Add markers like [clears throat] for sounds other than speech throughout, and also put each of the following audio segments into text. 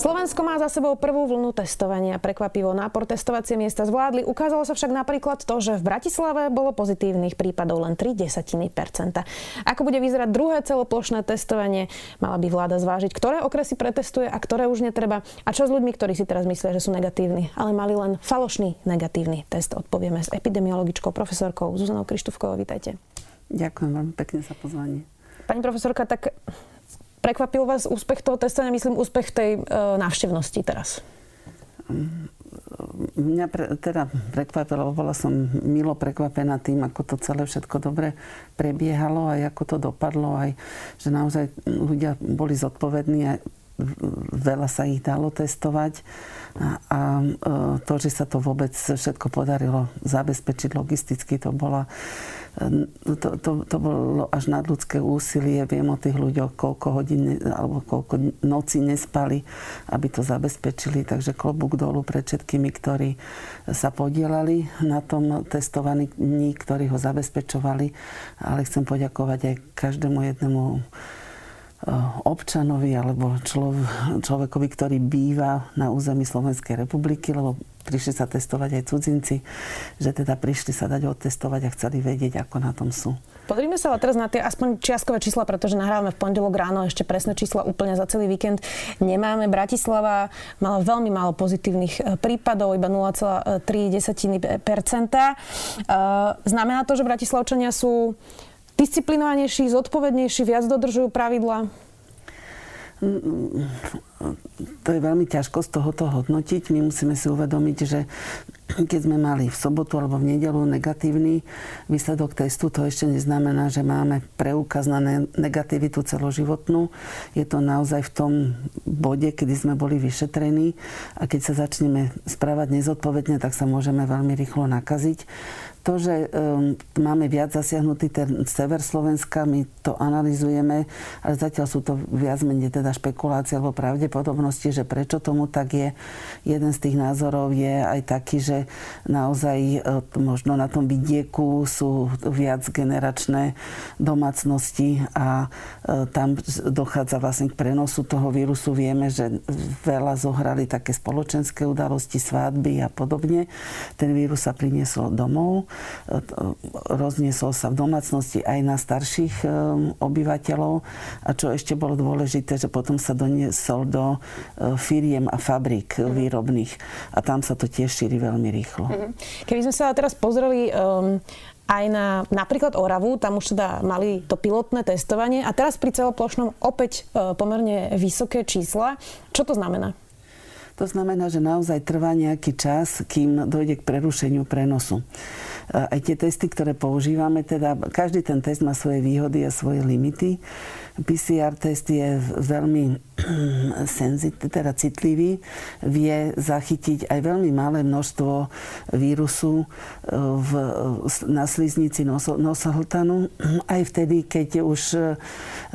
Slovensko má za sebou prvú vlnu testovania. Prekvapivo nápor testovacie miesta zvládli. Ukázalo sa však napríklad to, že v Bratislave bolo pozitívnych prípadov len 3 desatiny percenta. Ako bude vyzerať druhé celoplošné testovanie, mala by vláda zvážiť, ktoré okresy pretestuje a ktoré už netreba. A čo s ľuďmi, ktorí si teraz myslia, že sú negatívni, ale mali len falošný negatívny test. Odpovieme s epidemiologičkou profesorkou Zuzanou Krištúfkovou. Vítajte. Ďakujem veľmi pekne za pozvanie. Pani profesorka, tak Prekvapil vás úspech toho testovania, myslím úspech tej e, návštevnosti teraz? Mňa pre, teda prekvapilo, bola som milo prekvapená tým, ako to celé všetko dobre prebiehalo aj ako to dopadlo, aj že naozaj ľudia boli zodpovední a veľa sa ich dalo testovať a, e, to, že sa to vôbec všetko podarilo zabezpečiť logisticky, to bola to, to, to bolo až nadľudské úsilie. Viem o tých ľuďoch, koľko hodín alebo koľko noci nespali, aby to zabezpečili. Takže klobúk dolu pred všetkými, ktorí sa podielali na tom testovaní, ktorí ho zabezpečovali. Ale chcem poďakovať aj každému jednému občanovi alebo človekovi, ktorý býva na území Slovenskej republiky, lebo prišli sa testovať aj cudzinci, že teda prišli sa dať otestovať a chceli vedieť, ako na tom sú. Pozrime sa teraz na tie aspoň čiastkové čísla, pretože nahrávame v pondelok ráno, ešte presné čísla úplne za celý víkend nemáme. Bratislava mala veľmi málo pozitívnych eh, prípadov, iba 0,3%. Eh, znamená to, že Bratislavčania sú disciplinovanejší, zodpovednejší, viac dodržujú pravidla? To je veľmi ťažko z tohoto hodnotiť. My musíme si uvedomiť, že keď sme mali v sobotu alebo v nedelu negatívny výsledok testu, to ešte neznamená, že máme preukaz na negativitu celoživotnú. Je to naozaj v tom bode, kedy sme boli vyšetrení a keď sa začneme správať nezodpovedne, tak sa môžeme veľmi rýchlo nakaziť to, že um, máme viac zasiahnutý ten sever Slovenska, my to analizujeme, ale zatiaľ sú to viac menej teda špekulácie alebo pravdepodobnosti, že prečo tomu tak je. Jeden z tých názorov je aj taký, že naozaj uh, možno na tom vidieku sú viac generačné domácnosti a uh, tam dochádza vlastne k prenosu toho vírusu. Vieme, že veľa zohrali také spoločenské udalosti, svádby a podobne. Ten vírus sa priniesol domov rozniesol sa v domácnosti aj na starších um, obyvateľov a čo ešte bolo dôležité, že potom sa doniesol do uh, firiem a fabrik mm. výrobných a tam sa to tiež šíri veľmi rýchlo. Mm-hmm. Keby sme sa teraz pozreli um, aj na napríklad Oravu, tam už teda mali to pilotné testovanie a teraz pri celoplošnom opäť uh, pomerne vysoké čísla. Čo to znamená? To znamená, že naozaj trvá nejaký čas, kým dojde k prerušeniu prenosu aj tie testy, ktoré používame, teda každý ten test má svoje výhody a svoje limity. PCR test je veľmi [clears throat] senzit, teda citlivý, vie zachytiť aj veľmi malé množstvo vírusu e, v, na sliznici nosohltanu, [clears throat] aj vtedy, keď už e,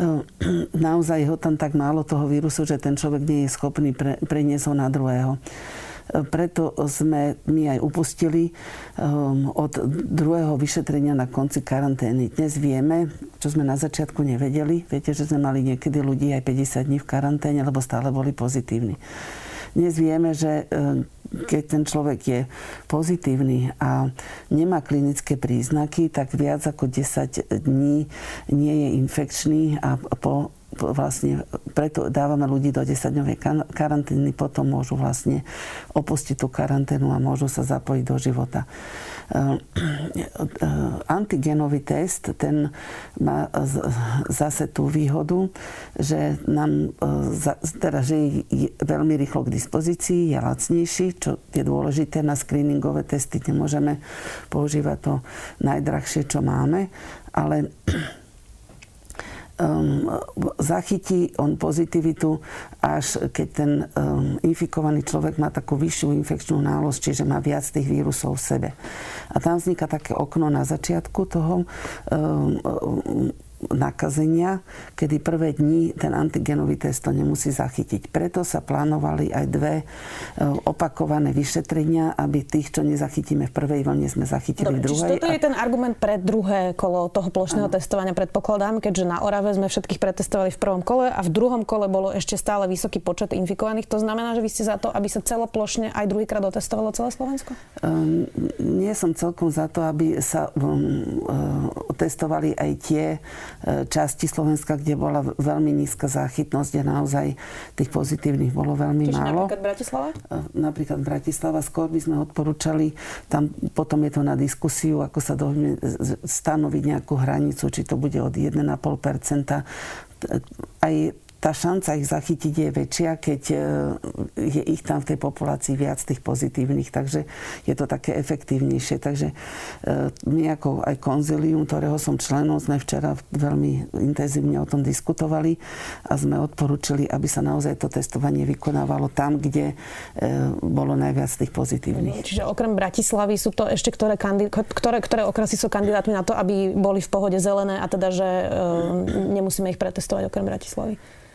[clears throat] naozaj ho tam tak málo toho vírusu, že ten človek nie je schopný pre, preniesť ho na druhého. Preto sme my aj upustili um, od druhého vyšetrenia na konci karantény. Dnes vieme, čo sme na začiatku nevedeli. Viete, že sme mali niekedy ľudí aj 50 dní v karanténe, lebo stále boli pozitívni. Dnes vieme, že um, keď ten človek je pozitívny a nemá klinické príznaky, tak viac ako 10 dní nie je infekčný a po vlastne preto dávame ľudí do 10-dňovej karantény, potom môžu vlastne opustiť tú karanténu a môžu sa zapojiť do života. Eh, antigenový test, ten má zase tú výhodu, že nám eh, teda, že je veľmi rýchlo k dispozícii, je lacnejší, čo je dôležité na screeningové testy. Nemôžeme používať to najdrahšie, čo máme, ale um, zachytí on pozitivitu, až keď ten um, infikovaný človek má takú vyššiu infekčnú nálosť, čiže má viac tých vírusov v sebe. A tam vzniká také okno na začiatku toho um, nakazenia, kedy prvé dni ten antigenový test to nemusí zachytiť. Preto sa plánovali aj dve e, opakované vyšetrenia, aby tých, čo nezachytíme v prvej vlne, sme zachytili Dobre, v druhej. toto je ten argument pre druhé kolo toho plošného ano. testovania, predpokladám, keďže na Orave sme všetkých pretestovali v prvom kole a v druhom kole bolo ešte stále vysoký počet infikovaných. To znamená, že vy ste za to, aby sa celoplošne aj druhýkrát otestovalo celé Slovensko? Um, nie som celkom za to, aby sa um, uh, testovali aj tie časti Slovenska, kde bola veľmi nízka záchytnosť a naozaj tých pozitívnych bolo veľmi Čiže málo. napríklad Bratislava? Uh, napríklad Bratislava. Skôr by sme odporúčali, tam potom je to na diskusiu, ako sa dohodne stanoviť nejakú hranicu, či to bude od 1,5%. Aj tá šanca ich zachytiť je väčšia, keď e, je ich tam v tej populácii viac tých pozitívnych, takže je to také efektívnejšie. Takže e, my ako aj konzilium, ktorého som členom, sme včera veľmi intenzívne o tom diskutovali a sme odporúčili, aby sa naozaj to testovanie vykonávalo tam, kde e, bolo najviac tých pozitívnych. Čiže okrem Bratislavy sú to ešte ktoré, kandid- ktoré, ktoré okresy sú kandidátmi na to, aby boli v pohode zelené a teda, že nemusíme ich pretestovať okrem Bratislavy?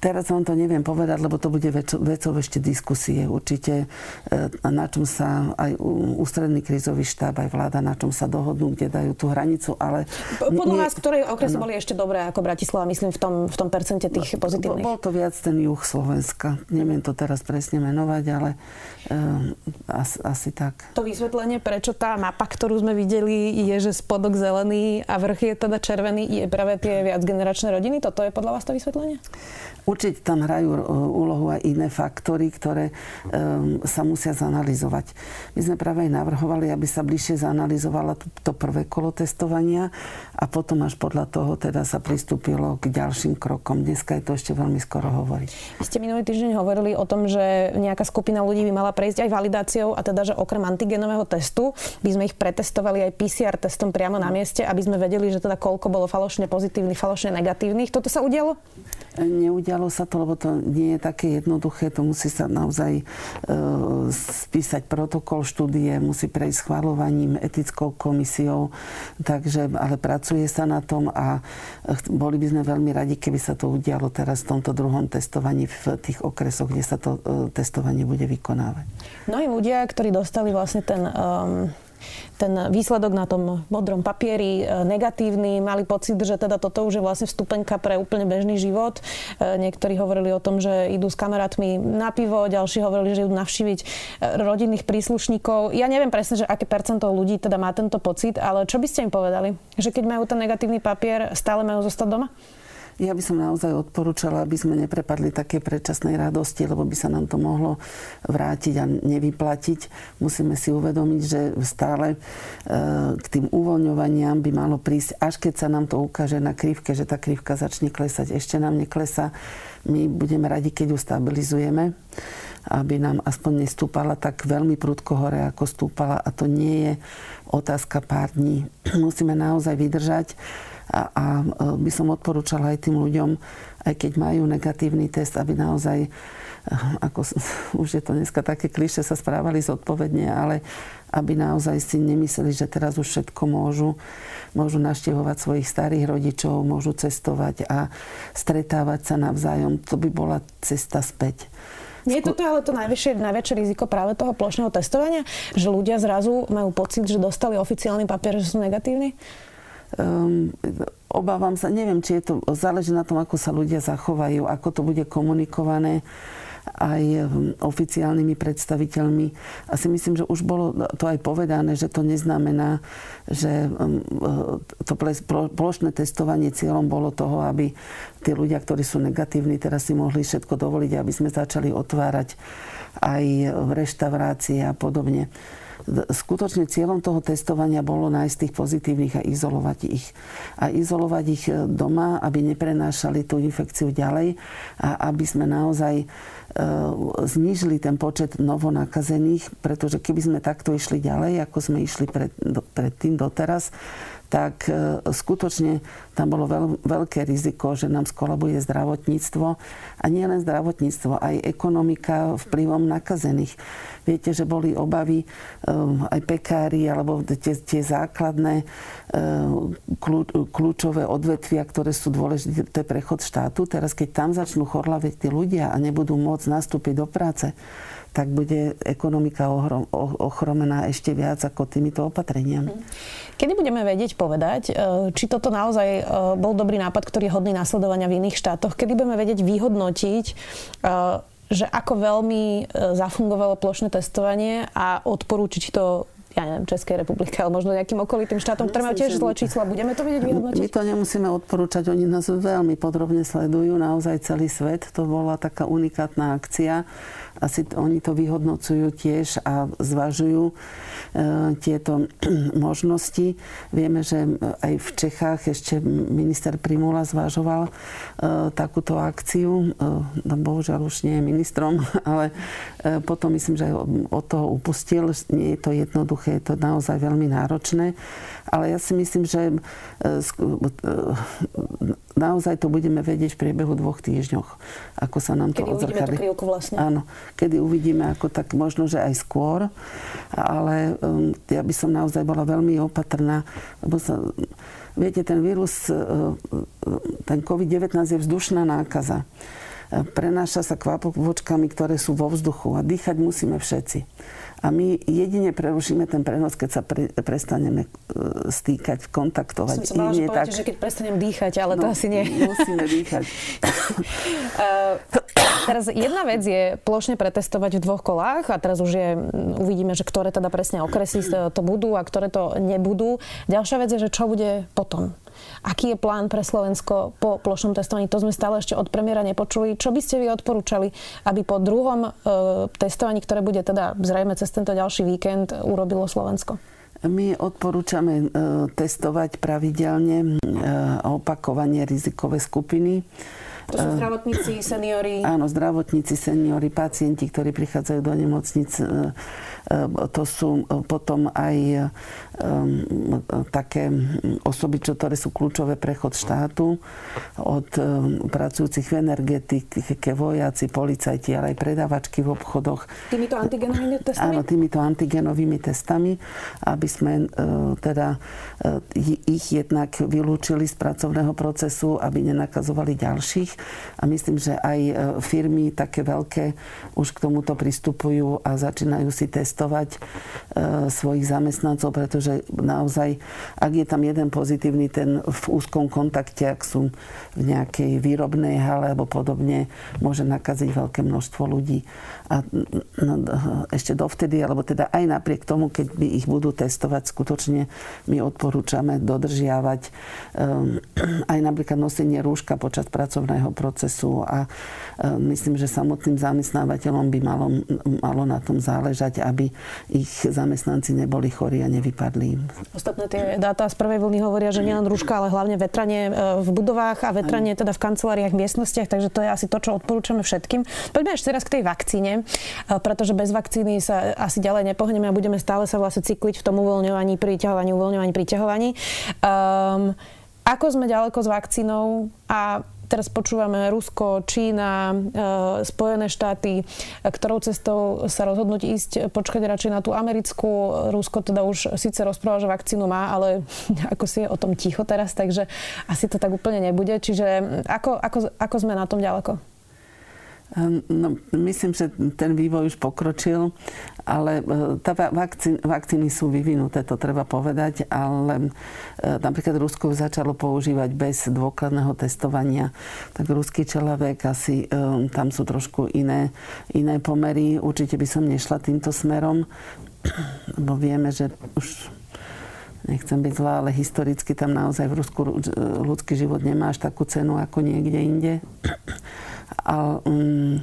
Teraz vám to neviem povedať, lebo to bude vecou ešte diskusie. Určite e, na čom sa aj ústredný krízový štáb, aj vláda, na čom sa dohodnú, kde dajú tú hranicu, ale... Podľa vás, ktoré okresy boli ešte dobré ako Bratislava, myslím, v tom, v tom percente tých pozitívnych? Bol to viac ten juh Slovenska. Neviem to teraz presne menovať, ale um, asi, asi tak. To vysvetlenie, prečo tá mapa, ktorú sme videli, je, že spodok zelený a vrch je teda červený, je práve tie viacgeneračné rodiny? Toto je podľa vás to vysvetlenie? Určite tam hrajú e, úlohu aj iné faktory, ktoré um, sa musia zanalizovať. My sme práve aj navrhovali, aby sa bližšie zanalizovalo to prvé kolo testovania a potom až podľa toho teda sa pristúpilo k ďalším krokom. Dneska je to ešte veľmi skoro hovoriť. Vy ste minulý týždeň hovorili o tom, že nejaká skupina ľudí by mala prejsť aj validáciou a teda, že okrem antigenového testu by sme ich pretestovali aj PCR testom priamo na mieste, aby sme vedeli, že teda koľko bolo falošne pozitívnych, falošne negatívnych. Toto sa udialo? Neudialo sa to, lebo to nie je také jednoduché. To musí sa naozaj e, spísať protokol štúdie, musí prejsť schvalovaním, etickou komisiou. Takže, ale pracuje sa na tom a boli by sme veľmi radi, keby sa to udialo teraz v tomto druhom testovaní v tých okresoch, kde sa to e, testovanie bude vykonávať. Mnohí ľudia, ktorí dostali vlastne ten um ten výsledok na tom modrom papieri e, negatívny, mali pocit, že teda toto už je vlastne vstupenka pre úplne bežný život. E, niektorí hovorili o tom, že idú s kamarátmi na pivo, ďalší hovorili, že idú navštíviť e, rodinných príslušníkov. Ja neviem presne, že aké percento ľudí teda má tento pocit, ale čo by ste im povedali? Že keď majú ten negatívny papier, stále majú zostať doma? Ja by som naozaj odporúčala, aby sme neprepadli také predčasnej radosti, lebo by sa nám to mohlo vrátiť a nevyplatiť. Musíme si uvedomiť, že stále e, k tým uvoľňovaniam by malo prísť, až keď sa nám to ukáže na krivke, že tá krivka začne klesať. Ešte nám neklesa. My budeme radi, keď ju stabilizujeme aby nám aspoň nestúpala tak veľmi prudko hore, ako stúpala. A to nie je otázka pár dní. [clears throat] Musíme naozaj vydržať a, a e, by som odporúčala aj tým ľuďom, aj keď majú negatívny test, aby naozaj, e, ako [laughs] už je to dneska také kliše, sa správali zodpovedne, ale aby naozaj si nemysleli, že teraz už všetko môžu. Môžu naštevovať svojich starých rodičov, môžu cestovať a stretávať sa navzájom. To by bola cesta späť. Nie je toto ale to najväčšie, najväčšie riziko práve toho plošného testovania? Že ľudia zrazu majú pocit, že dostali oficiálny papier, že sú negatívni? Um, obávam sa, neviem, či je to, záleží na tom, ako sa ľudia zachovajú, ako to bude komunikované aj ehm, oficiálnymi predstaviteľmi. A si myslím, že už bolo to aj povedané, že to neznamená, že ehm, to plošné testovanie cieľom bolo toho, aby tí ľudia, ktorí sú negatívni, teraz si mohli všetko dovoliť, aby sme začali otvárať aj reštaurácie a podobne skutočne cieľom toho testovania bolo nájsť tých pozitívnych a izolovať ich. A izolovať ich e, doma, aby neprenášali tú infekciu ďalej a aby sme naozaj e, znížili ten počet novonakazených, pretože keby sme takto išli ďalej, ako sme išli pred, pred tým doteraz, tak skutočne tam bolo veľ, veľké riziko, že nám skolabuje zdravotníctvo. A nie len zdravotníctvo, aj ekonomika vplyvom nakazených. Viete, že boli obavy aj pekári, alebo tie, tie základné kľúčové odvetvia, ktoré sú dôležité pre štátu. Teraz, keď tam začnú chorlaveť tí ľudia a nebudú môcť nastúpiť do práce, tak bude ekonomika ochromená ešte viac ako týmito opatreniami. Mhm. Kedy budeme vedieť povedať, e, či toto naozaj e, bol dobrý nápad, ktorý je hodný následovania v iných štátoch? Kedy budeme vedieť vyhodnotiť, e, že ako veľmi zafungovalo plošné testovanie a odporúčiť to ja neviem, Českej republike, ale možno nejakým okolitým štátom, ktoré majú tiež zlé čísla. Budeme to vedieť vyhodnotiť? My to nemusíme odporúčať, oni nás veľmi podrobne sledujú, naozaj celý svet. To bola taká unikátna akcia asi oni to vyhodnocujú tiež a zvažujú e, tieto [clears throat] možnosti. Vieme, že aj v Čechách ešte minister Primula zvažoval e, takúto akciu. E, no, bohužiaľ už nie je ministrom, [laughs] ale potom myslím, že od toho upustil. Nie je to jednoduché, je to naozaj veľmi náročné. Ale ja si myslím, že naozaj to budeme vedieť v priebehu dvoch týždňoch, ako sa nám to odzrkadlí. Kedy uvidíme vlastne. Áno, kedy uvidíme, ako tak možno, že aj skôr, ale um, ja by som naozaj bola veľmi opatrná, lebo sa, viete, ten vírus, uh, ten COVID-19 je vzdušná nákaza. Prenáša sa kvapovočkami, ktoré sú vo vzduchu a dýchať musíme všetci. A my jedine prerušíme ten prenos, keď sa pre, prestaneme e, stýkať, kontaktovať. Som sa mala, že tak... že keď prestanem dýchať, ale no, to asi nie. Musíme dýchať. uh, [laughs] teraz jedna vec je plošne pretestovať v dvoch kolách a teraz už je, uvidíme, že ktoré teda presne okresy to budú a ktoré to nebudú. Ďalšia vec je, že čo bude potom. Aký je plán pre Slovensko po plošnom testovaní? To sme stále ešte od premiéra nepočuli. Čo by ste vy odporúčali, aby po druhom e, testovaní, ktoré bude teda zrejme cez tento ďalší víkend, urobilo Slovensko? My odporúčame e, testovať pravidelne e, opakovanie rizikové skupiny. To sú zdravotníci, seniori? Áno, zdravotníci, seniori, pacienti, ktorí prichádzajú do nemocnic. E, to sú potom aj um, také osoby, čo, ktoré sú kľúčové prechod štátu od um, pracujúcich v energetike, vojaci, policajti, ale aj predávačky v obchodoch. Týmito antigenovými testami? Áno, týmito antigenovými testami, aby sme uh, teda uh, ich jednak vylúčili z pracovného procesu, aby nenakazovali ďalších. A myslím, že aj firmy také veľké už k tomuto pristupujú a začínajú si testovať uh, svojich zamestnancov, pretože že naozaj, ak je tam jeden pozitívny, ten v úzkom kontakte, ak sú v nejakej výrobnej hale alebo podobne, môže nakaziť veľké množstvo ľudí. A no, ešte dovtedy, alebo teda aj napriek tomu, keď by ich budú testovať, skutočne my odporúčame dodržiavať um, aj napríklad nosenie rúška počas pracovného procesu a um, myslím, že samotným zamestnávateľom by malo, malo na tom záležať, aby ich zamestnanci neboli chorí a nevypadli. Ostatné tie dáta z prvej vlny hovoria, že nielen rúška, ale hlavne vetranie e, v budovách a vetranie teda v kanceláriách, miestnostiach, takže to je asi to, čo odporúčame všetkým. Poďme ešte raz k tej vakcíne. Pretože bez vakcíny sa asi ďalej nepohneme a budeme stále sa vlastne cykliť v tom uvoľňovaní, priťahovaní, uvoľňovaní, priťahovaní. Um, ako sme ďaleko s vakcínou a teraz počúvame Rusko, Čína, e, Spojené štáty, ktorou cestou sa rozhodnúť ísť, počkať radšej na tú americkú. Rusko teda už síce rozpráva, že vakcínu má, ale [laughs] ako si je o tom ticho teraz, takže asi to tak úplne nebude. Čiže ako, ako, ako sme na tom ďaleko? Ehm, no, myslím, že ten vývoj už pokročil, ale e, tá vakcín, vakcíny sú vyvinuté, to treba povedať, ale e, napríklad Rusko začalo používať bez dôkladného testovania, tak ruský čelavek asi e, tam sú trošku iné, iné pomery. Určite by som nešla týmto smerom, lebo vieme, že už nechcem byť zlá, ale historicky tam naozaj v Rusku ľudský život nemá až takú cenu ako niekde inde. A, um,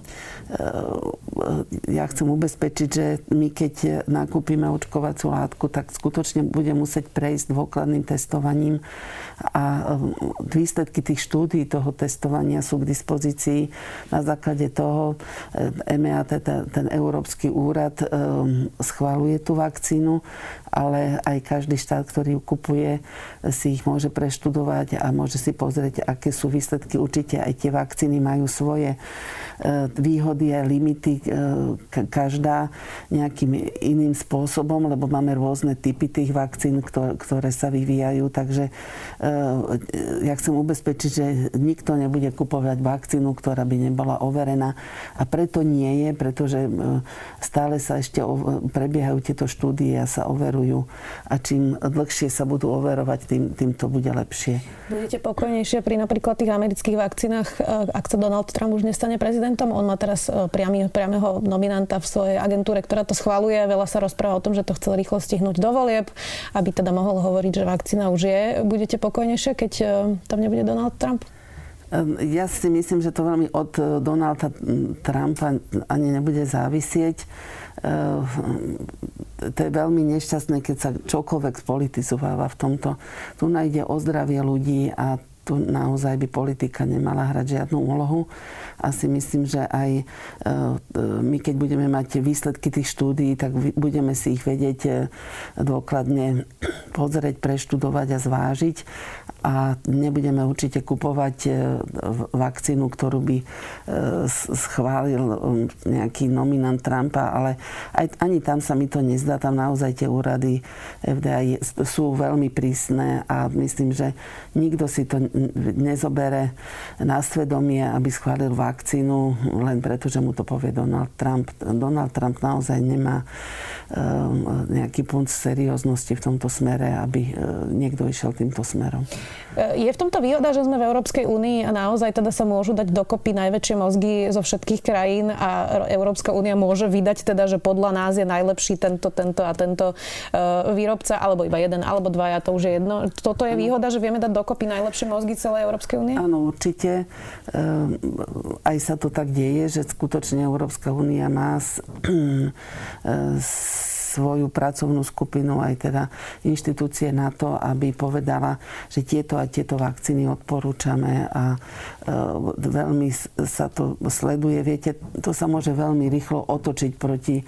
ja chcem ubezpečiť, že my keď nakúpime očkovaciu látku, tak skutočne bude musieť prejsť dôkladným testovaním a výsledky tých štúdí toho testovania sú k dispozícii. Na základe toho EMEA, ten, Európsky úrad, schváluje tú vakcínu ale aj každý štát, ktorý ju kupuje, si ich môže preštudovať a môže si pozrieť, aké sú výsledky. Určite aj tie vakcíny majú svoje e, výhody a limity, e, každá nejakým iným spôsobom, lebo máme rôzne typy tých vakcín, ktoré sa vyvíjajú. Takže e, ja chcem ubezpečiť, že nikto nebude kupovať vakcínu, ktorá by nebola overená. A preto nie je, pretože stále sa ešte prebiehajú tieto štúdie a sa overujú a čím dlhšie sa budú overovať, tým, tým to bude lepšie. Budete pokojnejšie pri napríklad tých amerických vakcínach, ak sa Donald Trump už nestane prezidentom? On má teraz e, priamy, priamého nominanta v svojej agentúre, ktorá to schváluje. Veľa sa rozpráva o tom, že to chcel rýchlo stihnúť do volieb, aby teda mohol hovoriť, že vakcína už je. Budete pokojnejšie, keď e, tam nebude Donald Trump? Ja si myslím, že to veľmi od Donalda Trumpa ani nebude závisieť to je veľmi nešťastné, keď sa čokoľvek spolitizováva v tomto. Tu nájde o zdravie ľudí a tu naozaj by politika nemala hrať žiadnu úlohu. A si myslím, že aj e, my, keď budeme mať výsledky tých štúdií, tak budeme si ich vedieť e, dôkladne [clears throat] pozrieť, preštudovať a zvážiť a nebudeme určite kupovať e, vakcínu, ktorú by schválil nejaký nominant Trumpa, ale aj, ani tam sa mi to nezdá. Tam naozaj tie úrady FDA sú veľmi prísne a myslím, že nikto si to nezobere na svedomie, aby schválil vakcínu len preto, že mu to povie Donald Trump. Donald Trump naozaj nemá nejaký punt serióznosti v tomto smere, aby e, niekto išiel týmto smerom. E, je v tomto výhoda, že sme v Európskej únii a naozaj teda sa môžu dať dokopy najväčšie mozgy zo všetkých krajín a Európska únia môže vydať teda, že podľa nás je najlepší tento, tento a tento e, výrobca, alebo iba jeden, alebo dvaja, to už je jedno. Toto je výhoda, že vieme dať dokopy najlepšie mozgy celej Európskej únie? Áno, určite. Ehm, aj sa to tak deje, že skutočne Európska únia má [clears throat] svoju pracovnú skupinu, aj teda inštitúcie na to, aby povedala, že tieto a tieto vakcíny odporúčame a e, veľmi sa to sleduje. Viete, to sa môže veľmi rýchlo otočiť proti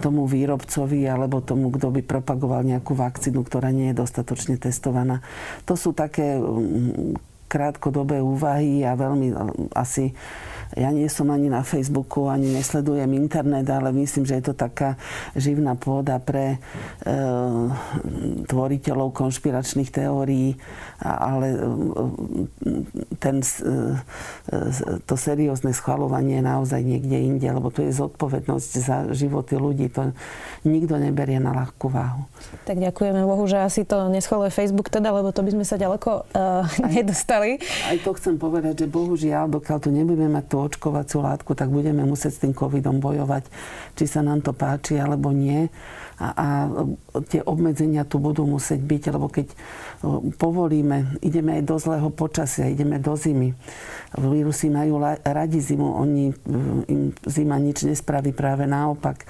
tomu výrobcovi alebo tomu, kto by propagoval nejakú vakcínu, ktorá nie je dostatočne testovaná. To sú také krátkodobé úvahy a veľmi asi ja nie som ani na Facebooku, ani nesledujem internet, ale myslím, že je to taká živná pôda pre e, tvoriteľov konšpiračných teórií, ale e, ten, e, to seriózne schvalovanie je naozaj niekde inde, lebo tu je zodpovednosť za životy ľudí. To nikto neberie na ľahkú váhu. Tak ďakujeme Bohu, že asi to neschvaluje Facebook teda, lebo to by sme sa ďaleko uh, nedostali. Aj to chcem povedať, že bohužiaľ, dokiaľ tu nebudeme mať tú očkovaciu látku, tak budeme musieť s tým covidom bojovať, či sa nám to páči alebo nie. A, a tie obmedzenia tu budú musieť byť, lebo keď povolíme, ideme aj do zlého počasia, ideme do zimy. Vírusy majú radi zimu, oni, im zima nič nespraví, práve naopak.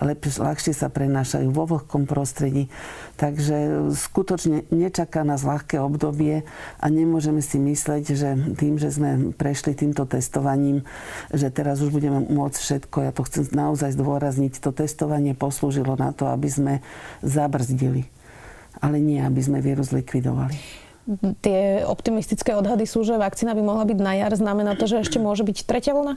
Lepšie, ľahšie sa prenášajú vo vlhkom prostredí. Takže skutočne nečaká nás ľahké obdobie a nemôžeme si mysleť, že tým, že sme prešli týmto testovaním, že teraz už budeme môcť všetko. Ja to chcem naozaj zdôrazniť. To testovanie poslúžilo na to, aby sme zabrzdili. Ale nie, aby sme vírus likvidovali. Tie optimistické odhady sú, že vakcína by mohla byť na jar. Znamená to, že ešte môže byť tretia vlna?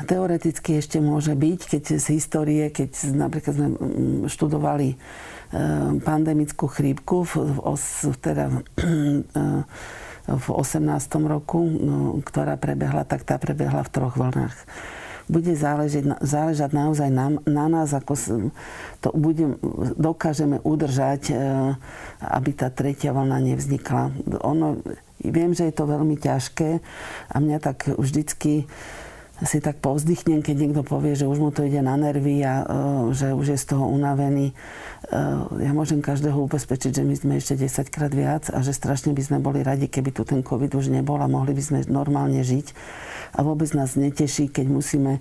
Teoreticky ešte môže byť, keď z histórie, keď napríklad sme mm, študovali Eh, pandemickú chrípku v, v, teda, v 18. roku, no, ktorá prebehla, tak tá prebehla v troch vlnách. Bude záležať, záležať naozaj na, na nás, ako to bude, dokážeme udržať, eh, aby tá tretia vlna nevznikla. Ono, viem, že je to veľmi ťažké a mňa tak vždycky si tak povzdychnem, keď niekto povie, že už mu to ide na nervy a že už je z toho unavený. Eh, ja môžem každého ubezpečiť, že my sme ešte 10 krát viac a že strašne by sme boli radi, keby tu ten COVID už nebol a mohli by sme normálne žiť. A vôbec nás neteší, keď musíme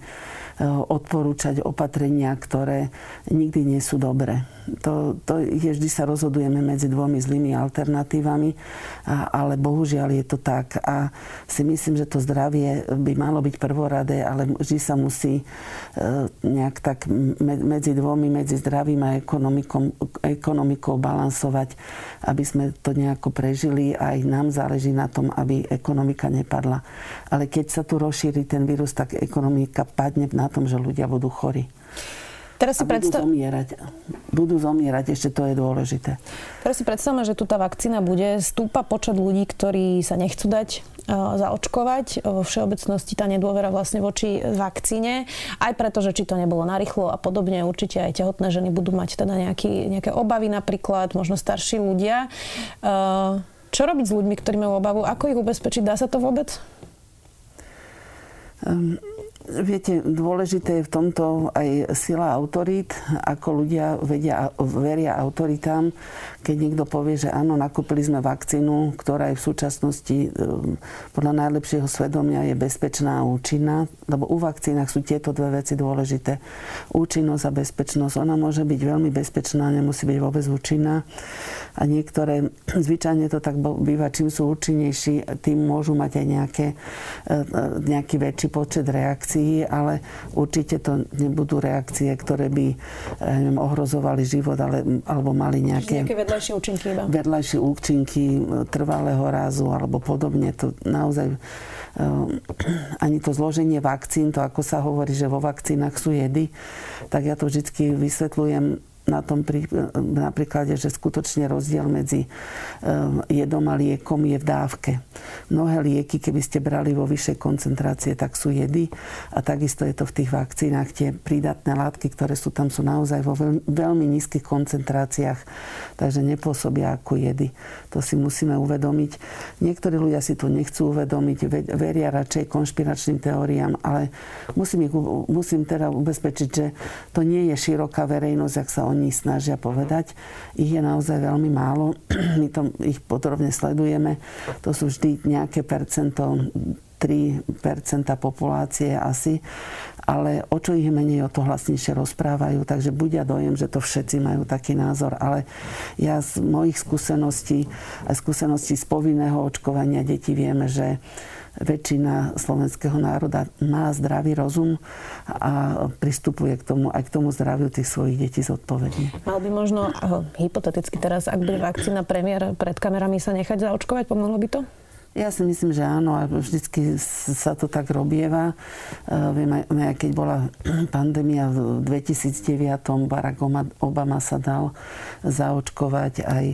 odporúčať opatrenia, ktoré nikdy nie sú dobré. To, to je, vždy sa rozhodujeme medzi dvomi zlými alternatívami, a, ale bohužiaľ je to tak. A si myslím, že to zdravie by malo byť prvoradé, ale vždy sa musí e, nejak tak medzi dvomi, medzi zdravím a ekonomikou, ekonomikou balansovať, aby sme to nejako prežili. Aj nám záleží na tom, aby ekonomika nepadla. Ale keď sa tu rozšíri ten vírus, tak ekonomika padne na tom, že ľudia budú chorí. Teraz si predstav... budú zomierať. Budú zomierať, ešte to je dôležité. Teraz si predstavme, že tu tá vakcína bude, stúpa počet ľudí, ktorí sa nechcú dať uh, zaočkovať. Vo všeobecnosti tá nedôvera vlastne voči vakcíne. Aj preto, že či to nebolo narýchlo a podobne, určite aj tehotné ženy budú mať teda nejaký, nejaké obavy napríklad, možno starší ľudia. Uh, čo robiť s ľuďmi, ktorí majú obavu? Ako ich ubezpečiť? Dá sa to vôbec? Um, Viete, dôležité je v tomto aj sila autorít, ako ľudia vedia, veria autoritám. Keď niekto povie, že áno, nakúpili sme vakcínu, ktorá je v súčasnosti e, podľa najlepšieho svedomia je bezpečná a účinná, lebo u vakcínach sú tieto dve veci dôležité. Účinnosť a bezpečnosť. Ona môže byť veľmi bezpečná, nemusí byť vôbec účinná. A niektoré, [clears throat] zvyčajne to tak býva, čím sú účinnejší, tým môžu mať aj nejaké, e, e, nejaký väčší počet reakcií ale určite to nebudú reakcie, ktoré by neviem, ohrozovali život ale, alebo mali nejaké, nejaké vedľajšie účinky. Iba. Vedľajšie účinky trvalého rázu alebo podobne. To naozaj eh, ani to zloženie vakcín, to ako sa hovorí, že vo vakcínach sú jedy, tak ja to vždy vysvetľujem na tom prí, na príklade, že skutočne rozdiel medzi jedom a liekom je v dávke. Mnohé lieky, keby ste brali vo vyššej koncentrácie, tak sú jedy a takisto je to v tých vakcínach. Tie prídatné látky, ktoré sú tam, sú naozaj vo veľmi, veľmi nízkych koncentráciách, takže nepôsobia ako jedy. To si musíme uvedomiť. Niektorí ľudia si to nechcú uvedomiť, veria radšej konšpiračným teóriám, ale musím, ich, musím teda ubezpečiť, že to nie je široká verejnosť, ak sa oni snažia povedať. Ich je naozaj veľmi málo. [clears throat] My to, ich podrobne sledujeme. To sú vždy nejaké percento 3% populácie asi, ale o čo ich menej, o to hlasnejšie rozprávajú, takže budia dojem, že to všetci majú taký názor, ale ja z mojich skúseností skúseností z povinného očkovania detí vieme, že väčšina slovenského národa má zdravý rozum a pristupuje k tomu, aj k tomu zdraviu tých svojich detí zodpovedne. Mal by možno, hypoteticky teraz, ak bude vakcína premiér pred kamerami sa nechať zaočkovať, pomohlo by to? Ja si myslím, že áno a vždycky sa to tak robieva. Uh, vieme, keď bola [clears throat] pandémia v 2009, Barack Obama sa dal zaočkovať aj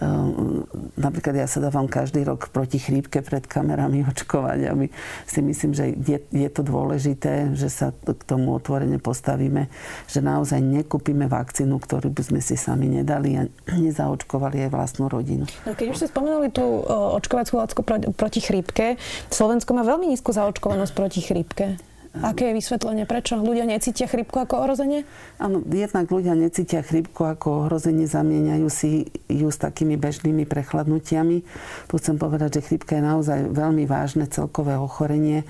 uh, napríklad ja sa dávam každý rok proti chrípke pred kamerami [laughs] očkovať a my si myslím, že je, je to dôležité, že sa k tomu otvorene postavíme, že naozaj nekúpime vakcínu, ktorú by sme si sami nedali a [clears throat] nezaočkovali aj vlastnú rodinu. No, keď už ste spomenuli tú očkovaciu lácku proti chrípke. Slovensko má veľmi nízku zaočkovanosť proti chrípke. Aké je vysvetlenie? Prečo ľudia necítia chrypku ako ohrozenie? Áno, jednak ľudia necítia chrypku ako ohrozenie, zamieňajú si ju s takými bežnými prechladnutiami. Tu chcem povedať, že chrypka je naozaj veľmi vážne celkové ochorenie,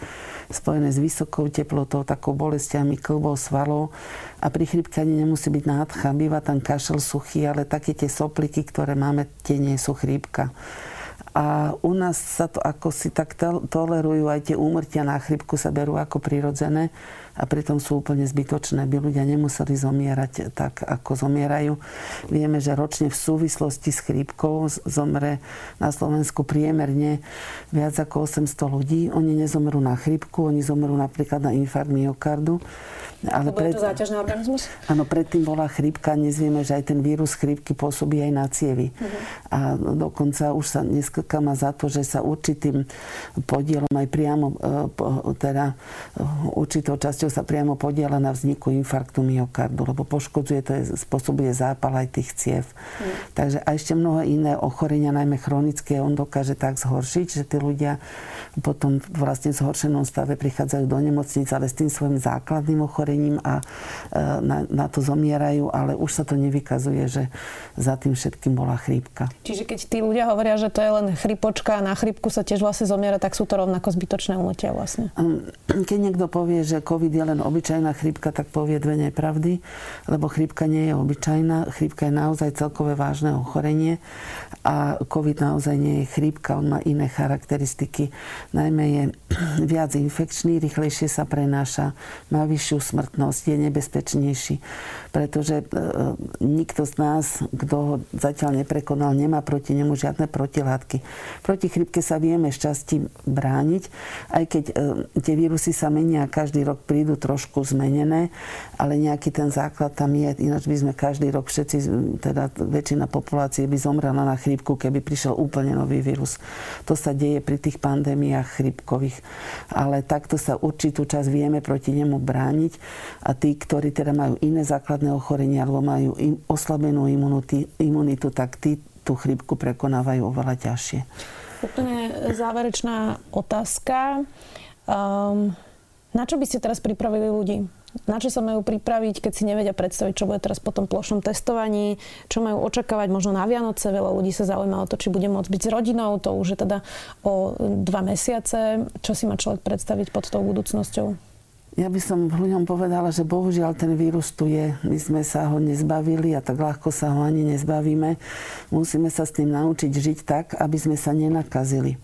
spojené s vysokou teplotou, takou bolestiami klbov, svalov. A pri chrypke ani nemusí byť nádcha. Býva tam kašel suchý, ale také tie sopliky, ktoré máme, tie nie sú chrípka. A u nás sa to ako si tak tolerujú, aj tie úmrtia na chrypku sa berú ako prirodzené a pritom sú úplne zbytočné, by ľudia nemuseli zomierať tak, ako zomierajú. Vieme, že ročne v súvislosti s chrípkou zomre na Slovensku priemerne viac ako 800 ľudí. Oni nezomrú na chrípku, oni zomrú napríklad na infarkt myokardu. Ale pred... je to záťaž na organizmus? Áno, predtým bola chrípka. Dnes vieme, že aj ten vírus chrípky pôsobí aj na cievy. Uh-huh. A dokonca už sa dneska má za to, že sa určitým podielom aj priamo, e, teda e, určitou časťou sa priamo podiela na vzniku infarktu myokardu, lebo poškodzuje to, je, spôsobuje zápal aj tých ciev. Uh-huh. Takže a ešte mnoho iné ochorenia, najmä chronické, on dokáže tak zhoršiť, že tí ľudia potom vlastne v zhoršenom stave prichádzajú do nemocnic, ale s tým svojim základným ochorením a na, na to zomierajú, ale už sa to nevykazuje, že za tým všetkým bola chrípka. Čiže keď tí ľudia hovoria, že to je len chrypočka a na chrípku sa tiež vlastne zomiera, tak sú to rovnako zbytočné umletia vlastne. [clears throat] Keď niekto povie, že COVID je len obyčajná chrípka, tak povie dve nepravdy, lebo chrípka nie je obyčajná. Chrípka je naozaj celkové vážne ochorenie a COVID naozaj nie je chrípka, on má iné charakteristiky. Najmä je [clears throat] viac infekčný, rýchlejšie sa prenáša, má vyššiu smrtnosť, je nebezpečnejší, pretože e, nikto z nás, kto ho zatiaľ neprekonal, nemá proti nemu žiadne protilátky. Proti chrípke sa vieme šťastí brániť, aj keď e, tie vírusy sa menia, každý rok prídu trošku zmenené, ale nejaký ten základ tam je, ináč by sme každý rok všetci, teda väčšina populácie by zomrela na chrípku, keby prišiel úplne nový vírus. To sa deje pri tých pandémiách chrípkových. Ale takto sa určitú čas vieme proti nemu brániť a tí, ktorí teda majú iné základné ochorenia alebo majú im oslabenú imunitu, imunitu tak tí tú chrípku prekonávajú oveľa ťažšie. Úplne záverečná otázka. Um, na čo by ste teraz pripravili ľudí? Na čo sa majú pripraviť, keď si nevedia predstaviť, čo bude teraz po tom plošnom testovaní, čo majú očakávať možno na Vianoce. Veľa ľudí sa zaujíma o to, či bude môcť byť s rodinou, to už je teda o dva mesiace. Čo si má človek predstaviť pod tou budúcnosťou? Ja by som ľuďom povedala, že bohužiaľ ten vírus tu je. My sme sa ho nezbavili a tak ľahko sa ho ani nezbavíme. Musíme sa s tým naučiť žiť tak, aby sme sa nenakazili.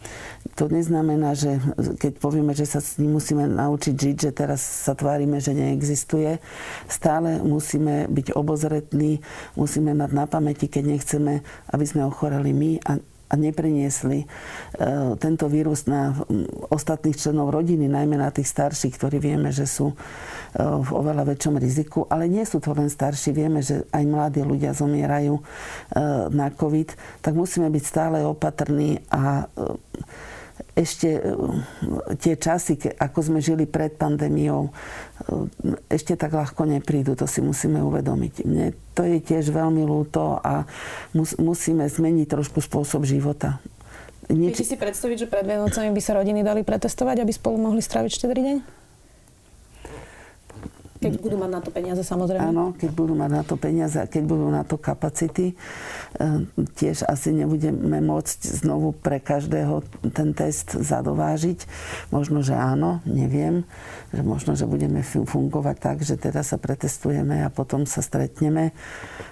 To neznamená, že keď povieme, že sa s ním musíme naučiť žiť, že teraz sa tvárime, že neexistuje. Stále musíme byť obozretní, musíme mať na pamäti, keď nechceme, aby sme ochoreli my a a nepriniesli e, tento vírus na ostatných členov rodiny, najmä na tých starších, ktorí vieme, že sú e, v oveľa väčšom riziku. Ale nie sú to len starší, vieme, že aj mladí ľudia zomierajú e, na COVID, tak musíme byť stále opatrní a ešte tie časy, ako sme žili pred pandémiou, ešte tak ľahko neprídu, to si musíme uvedomiť. Mne to je tiež veľmi ľúto a mus, musíme zmeniť trošku spôsob života. Nič... Viete si predstaviť, že pred Vianocami by sa rodiny dali pretestovať, aby spolu mohli stráviť štedrý deň? Keď budú mať na to peniaze, samozrejme. Áno, keď budú mať na to peniaze a keď budú na to kapacity. E, tiež asi nebudeme môcť znovu pre každého ten test zadovážiť. Možno, že áno, neviem. Že možno, že budeme fungovať tak, že teda sa pretestujeme a potom sa stretneme.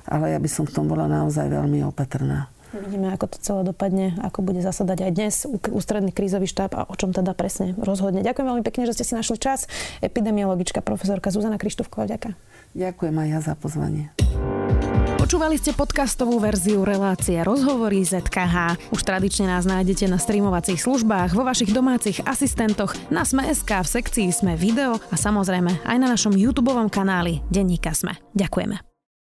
Ale ja by som v tom bola naozaj veľmi opatrná. Uvidíme, ako to celé dopadne, ako bude zasadať aj dnes ústredný krízový štáb a o čom teda presne rozhodne. Ďakujem veľmi pekne, že ste si našli čas. Epidemiologička profesorka Zuzana Krištofková, ďakujem. Ďakujem aj ja za pozvanie. Počúvali ste podcastovú verziu relácie Rozhovory ZKH. Už tradične nás nájdete na streamovacích službách, vo vašich domácich asistentoch, na Sme.sk, v sekcii Sme video a samozrejme aj na našom YouTube kanáli Denníka Sme. Ďakujeme.